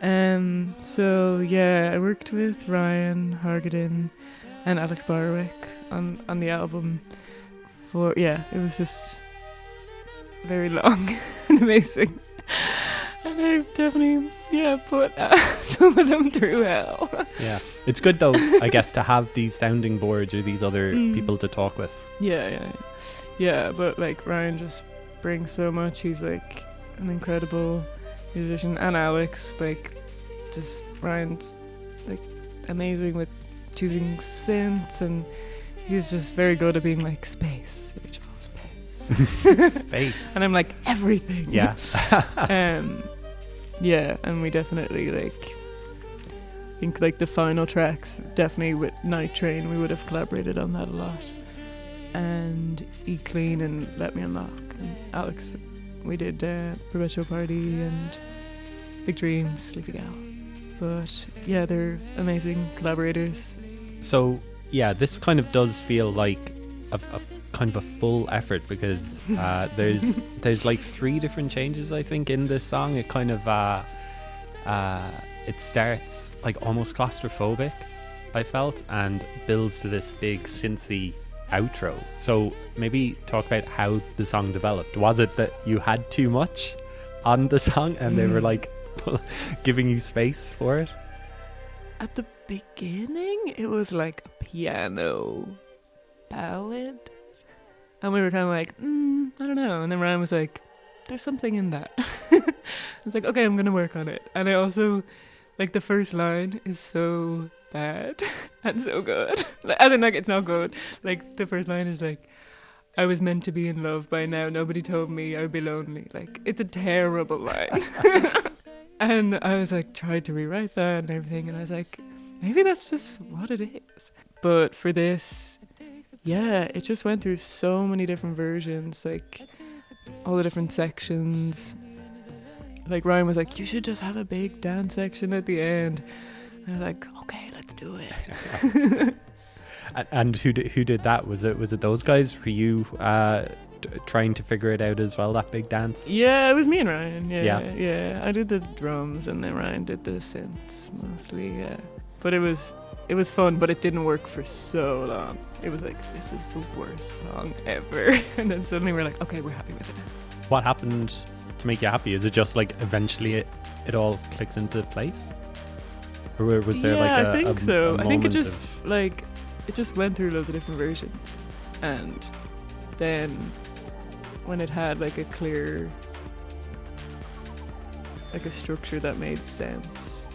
Um, so yeah, I worked with Ryan Hargadon and Alex Borwick on on the album. For yeah, it was just very long and amazing, and I definitely yeah put uh, some of them through hell. Yeah, it's good though, I guess, to have these sounding boards or these other Mm. people to talk with. Yeah, yeah, yeah. yeah. But like Ryan just brings so much. He's like an incredible musician, and Alex, like, just Ryan's like amazing with choosing synths, and he's just very good at being like space, Rachael, space, Space. and I'm like everything. yeah. um, yeah, and we definitely like. think like the final tracks, definitely with Night Train, we would have collaborated on that a lot. And E Clean and Let Me Unlock and Alex, we did uh, Perpetual Party and Big Dreams, Sleepy Gal. But yeah, they're amazing collaborators. So yeah, this kind of does feel like a, a kind of a full effort because uh, there's there's like three different changes I think in this song. It kind of uh, uh, it starts like almost claustrophobic, I felt, and builds to this big synthy outro. So maybe talk about how the song developed. Was it that you had too much on the song and they were like giving you space for it? At the beginning, it was like a piano ballad. And we were kind of like, mm, I don't know. And then Ryan was like, there's something in that. I was like, okay, I'm going to work on it. And I also, like, the first line is so bad and so good. Like, I think, like, it's not good. Like, the first line is like, I was meant to be in love by now. Nobody told me I'd be lonely. Like, it's a terrible line. and I was like, tried to rewrite that and everything. And I was like, maybe that's just what it is. But for this, yeah, it just went through so many different versions, like all the different sections. Like Ryan was like, you should just have a big dance section at the end. And I was like, okay, let's do it. And, and who did, who did that? Was it was it those guys? Were you uh, t- trying to figure it out as well? That big dance. yeah, it was me and Ryan. Yeah, Yeah. yeah, I did the drums and then Ryan did the synths mostly. Yeah, but it was it was fun, but it didn't work for so long. It was like this is the worst song ever, and then suddenly we're like, okay, we're happy with it. What happened to make you happy? Is it just like eventually it, it all clicks into place, or wa- was there yeah, like a I think a- so. a I think it just of- like it just went through loads of different versions, and then when it had like a clear, like a structure that made sense.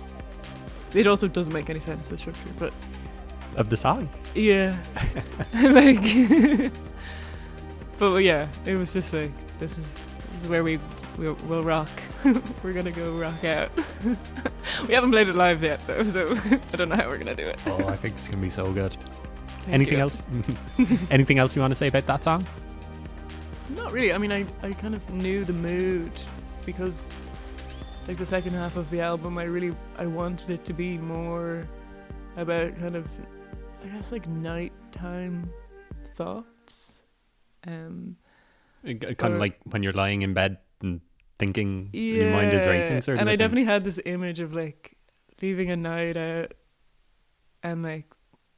It also doesn't make any sense the structure, but of the song. yeah, like. but yeah, it was just like this is this is where we we'll, we'll rock. we're gonna go rock out. we haven't played it live yet though, so I don't know how we're gonna do it. Oh, I think it's gonna be so good. Thank Anything you. else? Anything else you want to say about that song? Not really. I mean, I, I kind of knew the mood because, like, the second half of the album, I really I wanted it to be more about kind of, I guess, like nighttime thoughts. Um, Kind Or- of like when you're lying in bed and thinking and your mind is racing, sort of. and a I thing. definitely had this image of like leaving a night out and like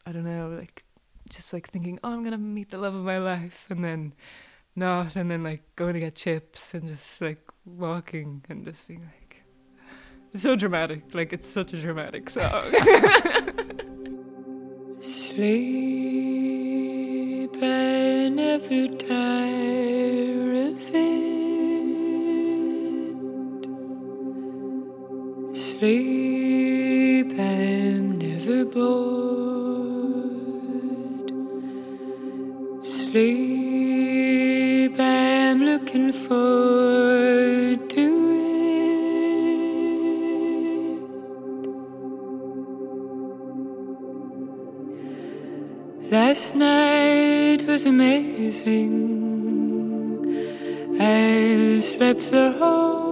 I don't know, like just like thinking, oh, I'm gonna meet the love of my life, and then not, and then like going to get chips and just like walking and just being like, it's so dramatic. Like it's such a dramatic song. Sleep, I never Sleep, I'm never bored. Sleep, I'm looking forward to it. Last night was amazing. I slept the whole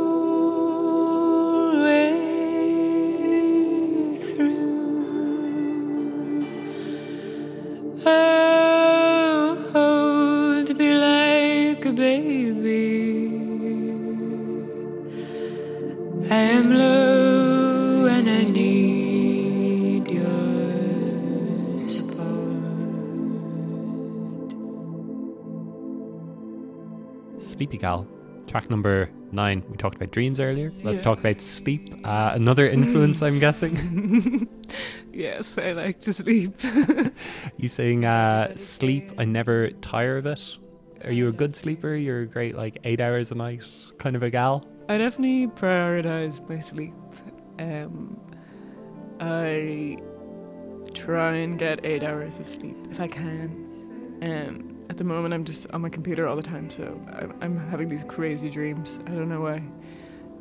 track number nine. We talked about dreams earlier. Let's Yeah. talk about sleep. Uh, another influence, I'm guessing. yes, I like to sleep. You saying uh, sleep? I never tire of it. Are you a good sleeper? You're a great like eight hours a night kind of a gal. I definitely prioritize my sleep. Um, I try and get eight hours of sleep if I can. Um, at the moment, I'm just on my computer all the time, so I'm, having these crazy dreams. I don't know why,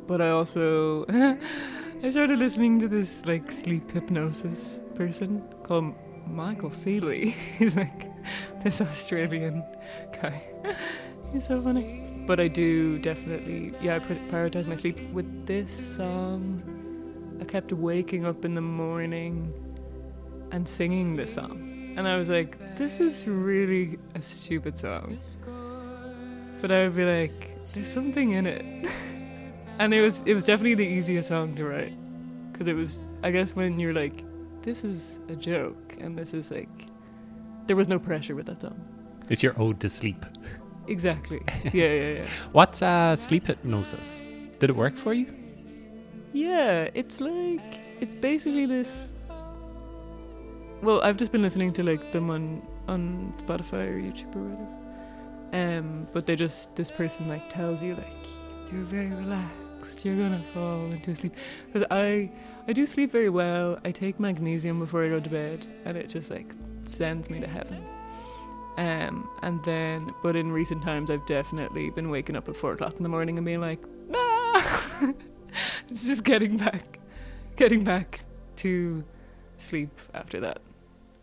but I also I started listening to this like sleep hypnosis person called Michael Sealey. He's like this Australian guy. He's so funny. But I do definitely, yeah, I pri- prioritize my sleep. With this song, I kept waking up in the morning and singing this song. And I was like, this is really a stupid song. But I would be like, there's something in it. and it was it was definitely the easiest song to write. Because it was, I guess, when you're like, this is a joke, and this is like, there was no pressure with that song. It's your ode to sleep. Exactly. Yeah, yeah, yeah. What's uh, sleep hypnosis? Did it work for you? Yeah, it's like it's basically this. Well, I've just been listening to like them on on Spotify or YouTube or whatever. Um, but they just this person like tells you like you're very relaxed, you're gonna fall into sleep. Because I I do sleep very well. I take magnesium before I go to bed, and it just like sends me to heaven. Um, and then, but in recent times, I've definitely been waking up at four o'clock in the morning and being like, nah. it's just getting back, getting back to sleep after that.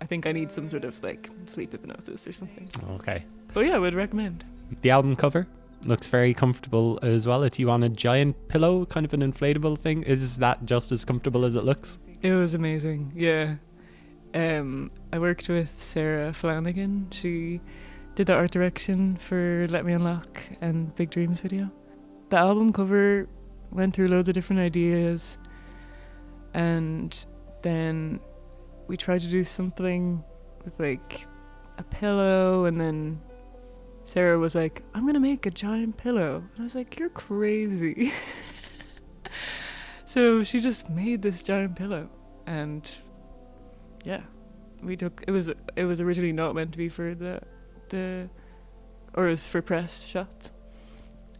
I think I need some sort of like sleep hypnosis or something. Okay. But yeah, I would recommend. The album cover looks very comfortable as well. It's you on a giant pillow, kind of an inflatable thing. Is that just as comfortable as it looks? It was amazing. Yeah. Um, I worked with Sarah Flanagan. She did the art direction for Let Me Unlock and Big Dreams video. The album cover went through loads of different ideas, and then we tried to do something with like a pillow, and then Sarah was like, "I'm gonna make a giant pillow," and I was like, "You're crazy." so she just made this giant pillow, and yeah, we took it was it was originally not meant to be for the the or it was for press shots,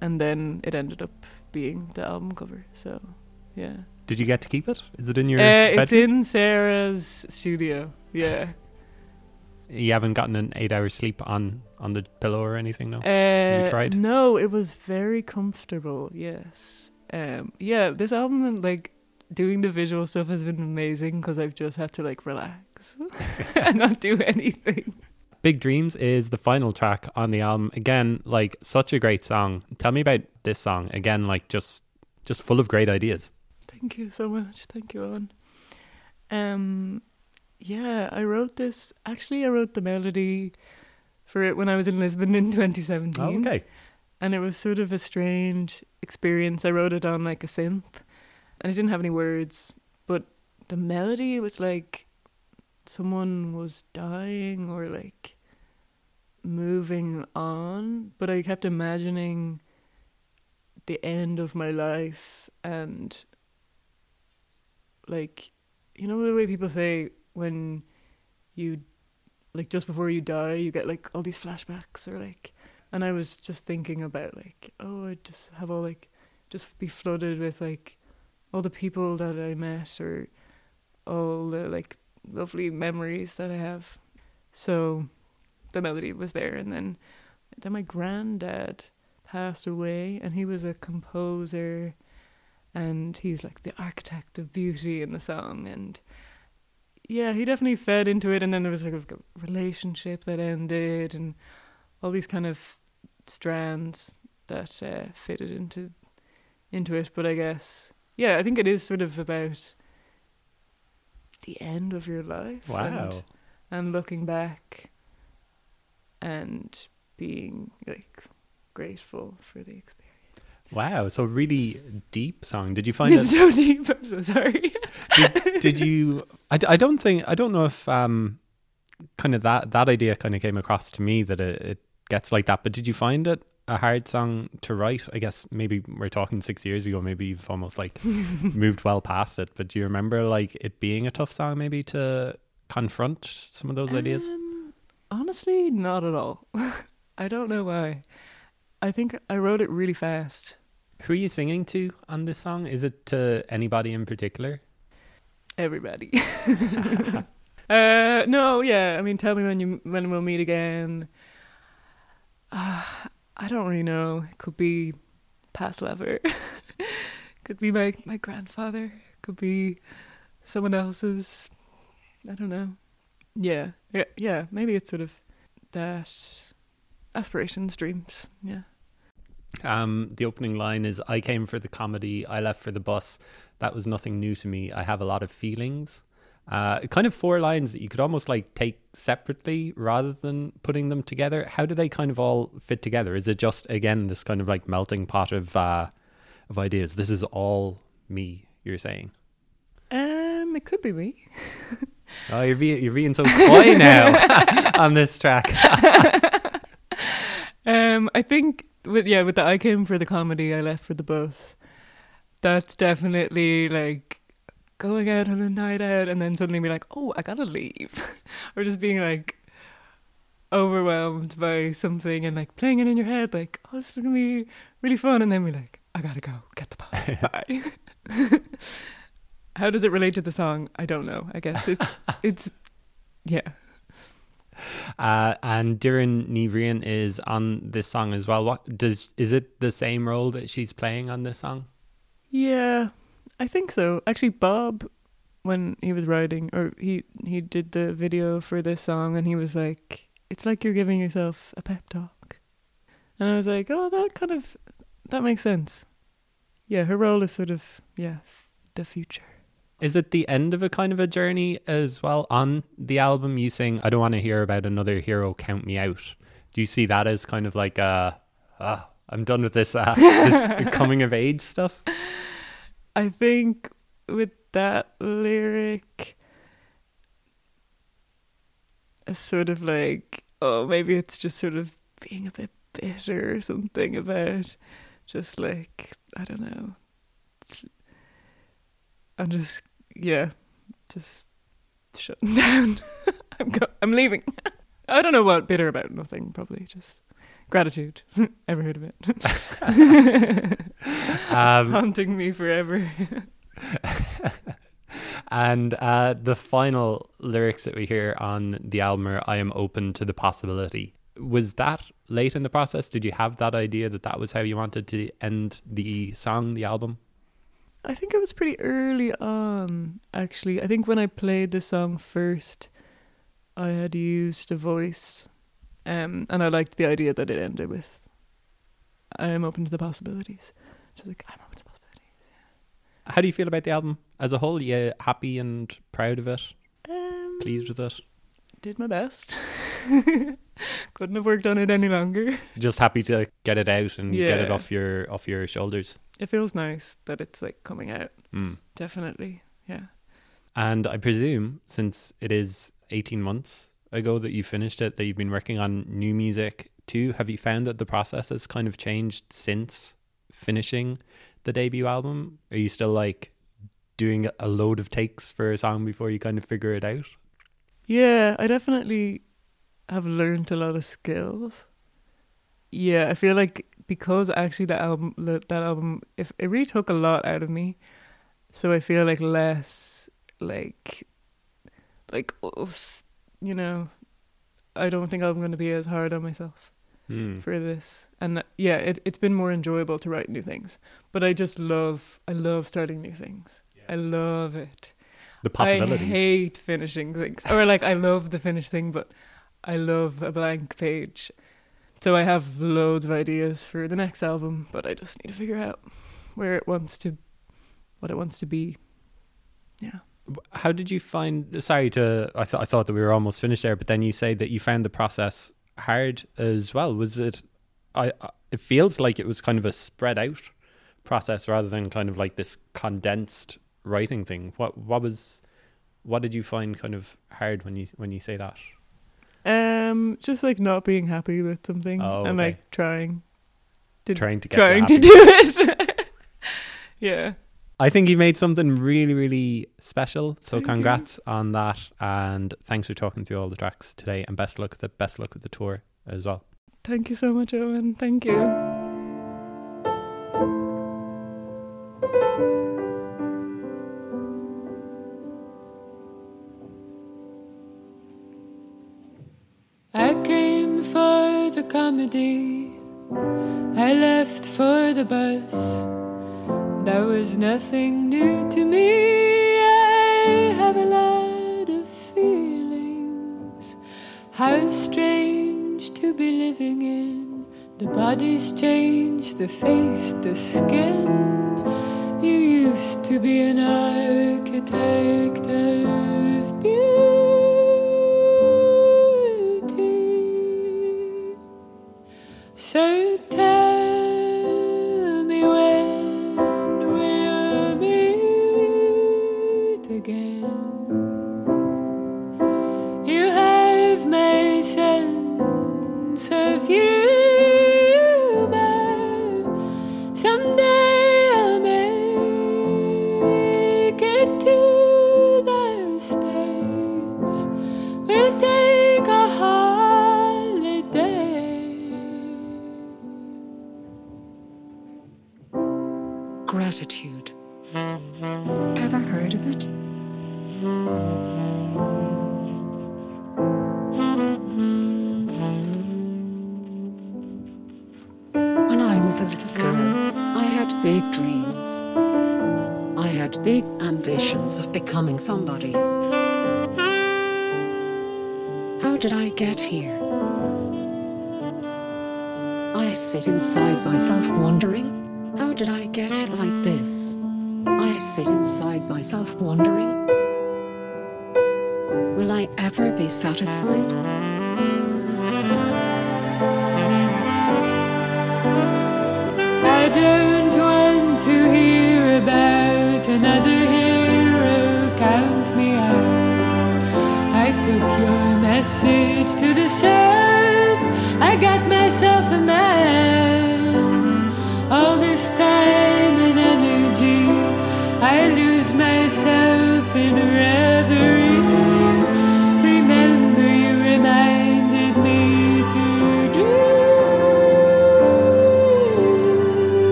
and then it ended up being the album cover. So yeah, Did you get to keep it? Is it in your uh, it's in Sarah's studio. Yeah, You haven't gotten an eight hours sleep on on the pillow or anything, no? uh, you tried? No, it was very comfortable. Yes, um, yeah. This album and like doing the visual stuff has been amazing because I've just had to like relax and not do anything. Big Dreams is the final track on the album. Again, like such a great song. Tell me about this song. Again, like just just full of great ideas. Thank you so much. Thank you, Owen. Um, yeah, I wrote this. Actually, I wrote the melody for it when I was in Lisbon in 2017. Oh, okay. and it was sort of a strange experience. I wrote it on like a synth, and I didn't have any words, but the melody was like someone was dying or like moving on, but I kept imagining the end of my life and like you know the way people say when you like just before you die you get like all these flashbacks or like and I was just thinking about like oh I just have all like just be flooded with like all the people that I met or all the like lovely memories that I have. So the melody was there and then then my granddad passed away and he was a composer and he's like the architect of beauty in the song and yeah he definitely fed into it and then there was like a relationship that ended and all these kind of strands that uh, fitted into into it but i guess yeah i think it is sort of about the end of your life Wow. and, and looking back and being like grateful for the experience Wow. So really deep song. Did you find it's it? so deep i'm so sorry did, did you? I, I don't think I don't know if um kind of that that idea kind of came across to me that it, it gets like that. But did you find it a hard song to write? I guess maybe we're talking six years ago. Maybe you've almost like moved well past it. But do you remember like it being a tough song maybe to confront some of those ideas? Um, honestly, not at all. I don't know why. I think I wrote it really fast. Who are you singing to on this song? Is it to anybody in particular? Everybody. uh, no, yeah. I mean, tell me when you when we'll meet again. Uh, I don't really know. It could be past lover. could be my my grandfather. Could be someone else's. I don't know. Yeah, yeah, yeah. Maybe it's sort of that aspirations, dreams. Yeah. Um, the opening line is I came for the comedy, I left for the bus. That was nothing new to me. I have a lot of feelings. Uh, kind of four lines that you could almost like take separately rather than putting them together. How do they kind of all fit together? Is it just again this kind of like melting pot of uh, of ideas? This is all me. You're saying. Um, it could be me. Oh, you're being you're being so coy now on this track. Um, I think with yeah, with the I came for the comedy, I left for the bus. That's definitely like going out on a night out and then suddenly be like, oh, I gotta leave, or just being like overwhelmed by something and like playing it in your head, like, oh, this is gonna be really fun, and then be like, I gotta go, get the bus, bye. How does it relate to the song? I don't know. I guess it's it's yeah. Uh, and Doireann Ní Bhriain is on this song as well. What does is it the same role that she's playing on this song? Yeah, I think so. Actually, Bob, when he was writing, or he he did the video for this song, and he was like, "It's like you're giving yourself a pep talk," and I was like, "Oh, that kind of that makes sense." Yeah, her role is sort of yeah, the future. Is it the end of a kind of a journey as well on the album? You sing, "I don't want to hear about another hero. Count me out." Do you see that as kind of like uh, ah, I'm done with this uh, this coming of age stuff? I think with that lyric, a sort of like, oh, maybe it's just sort of being a bit bitter or something about just like, I don't know. I'm just, yeah, just shutting down. I'm, go- I'm leaving. I don't know what bitter about, nothing, probably just gratitude. Ever heard of it? Um, Haunting me forever. and uh, the final lyrics that we hear on the album are "I am open to the possibility." Was that late in the process? Did you have that idea that that was how you wanted to end the song, the album? I think it was pretty early on, actually. I think when I played the song first, I had used a voice, um, and I liked the idea that it ended with, "I am open to the possibilities." She's like, "I'm open to the possibilities." How do you feel about the album as a whole? You happy and proud of it? Um, Pleased with it? did my best. Couldn't have worked on it any longer. Just happy to get it out and get it off your off your shoulders. It feels nice that it's like coming out. Mm. Definitely. Yeah. And I presume since it is 18 months ago that you finished it, that you've been working on new music too. Have you found that the process has kind of changed since finishing the debut album? Are you still like doing a load of takes for a song before you kind of figure it out? Yeah, I definitely have learned a lot of skills. Yeah, I feel like because actually that album, that album, if it really took a lot out of me, so I feel like less like, like, you know, I don't think I'm going to be as hard on myself Hmm. for this. And uh, yeah, it it's been more enjoyable to write new things. But I just love, I love starting new things. I love it. The possibilities. I hate finishing things. Or like I love the finished thing, but I love a blank page. So I have loads of ideas for the next album, but I just need to figure out where it wants to what it wants to be. Yeah. How did you find? Sorry to. I thought I thought that we were almost finished there, but then you say that you found the process hard as well. Was it? I. It feels like it was kind of a spread out process rather than kind of like this condensed writing thing. What What was? What did you find kind of hard when you when you say that? Um just like not being happy with something Oh, and okay. like trying to Trying to get trying you to do it. yeah. I think you made something really, really special. So Thank you. congrats on that, and thanks for talking through all the tracks today. And best luck with the best luck with the tour as well. Thank you so much, Owen. Thank you. I left for the bus. There was nothing new to me. I have a lot of feelings. How strange to be living in. The body's changed, the face, the skin. You used to be an architect of beauty.